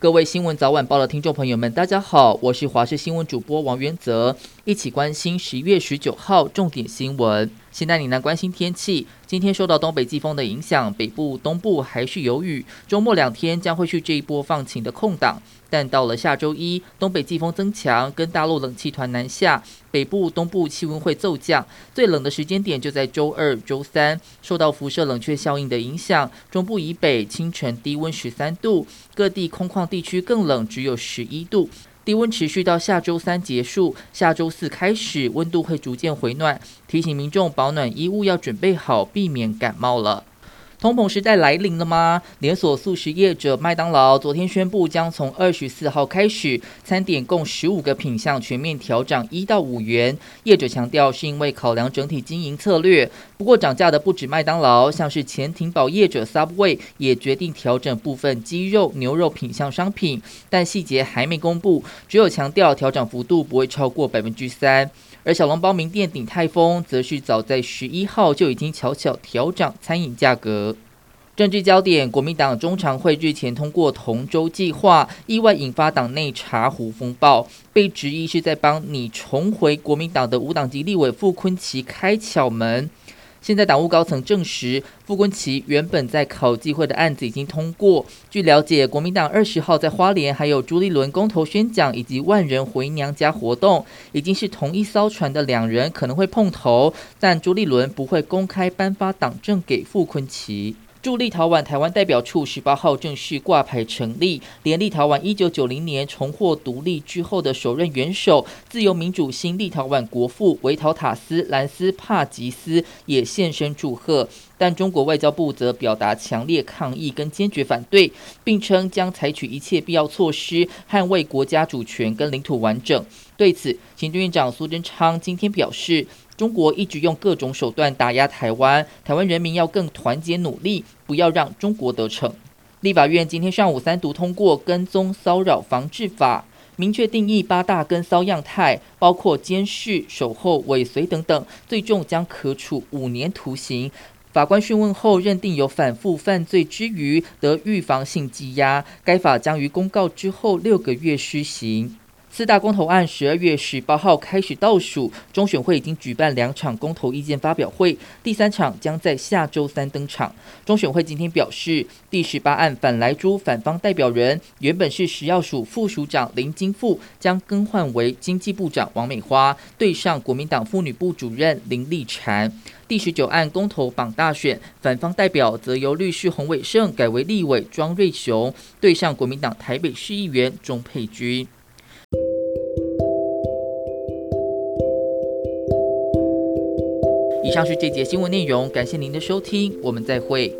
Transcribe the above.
各位新闻早晚报的听众朋友们，大家好，我是华视新闻主播王元泽，一起关心十一月十九号重点新闻。现在你来关心天气，今天受到东北季风的影响，北部、东部还是有雨，周末两天将会是这一波放晴的空档。但到了下周一，东北季风增强，跟大陆冷气团南下，北部、东部气温会骤降，最冷的时间点就在周二、周三。受到辐射冷却效应的影响，中部以北清晨低温十三度，各地空旷地区更冷，只有十一度。低温持续到下周三结束，下周四开始温度会逐渐回暖，提醒民众保暖衣物要准备好，避免感冒了。通膨时代来临了吗？连锁素食业者麦当劳昨天宣布，将从二十四号开始，餐点共十五个品项全面调涨一到五元。业者强调，是因为考量整体经营策略。不过涨价的不止麦当劳，像是潜艇堡业者 Subway 也决定调整部分鸡肉、牛肉品项商品，但细节还没公布，只有强调调涨幅度不会超过百分之三。而小笼包名店鼎泰丰则是早在十一号就已经悄悄调涨餐饮价格。政治焦点：国民党中常会日前通过同舟计划，意外引发党内茶壶风暴，被质疑是在帮你重回国民党的无党籍立委傅昆萁开巧门。现在党务高层证实，傅昆萁原本在考纪会的案子已经通过。据了解，国民党二十号在花莲还有朱立伦公投宣讲以及万人回娘家活动，已经是同一艘船的两人可能会碰头，但朱立伦不会公开颁发党证给傅昆萁。驻立陶宛台湾代表处十八号正式挂牌成立，连立陶宛一九九零年重获独立之后的首任元首、自由民主新立陶宛国父维陶塔斯·兰斯帕吉斯也现身祝贺，但中国外交部则表达强烈抗议跟坚决反对，并称将采取一切必要措施捍卫国家主权跟领土完整。对此，行政院长苏贞昌今天表示。中国一直用各种手段打压台湾，台湾人民要更团结努力，不要让中国得逞。立法院今天上午三读通过《跟踪骚扰防治法》，明确定义八大跟骚样态，包括监视、守候、尾随等等，最重将可处五年徒刑。法官讯问后认定有反复犯罪之余，得预防性羁押。该法将于公告之后六个月施行。四大公投案十二月十八号开始倒数，中选会已经举办两场公投意见发表会，第三场将在下周三登场。中选会今天表示，第十八案反莱猪反方代表人原本是食药署副署长林金富，将更换为经济部长王美花，对上国民党妇女部主任林丽婵。第十九案公投榜大选，反方代表则由律师洪伟胜改为立委庄瑞雄，对上国民党台北市议员钟佩君。以上是这节新闻内容，感谢您的收听，我们再会。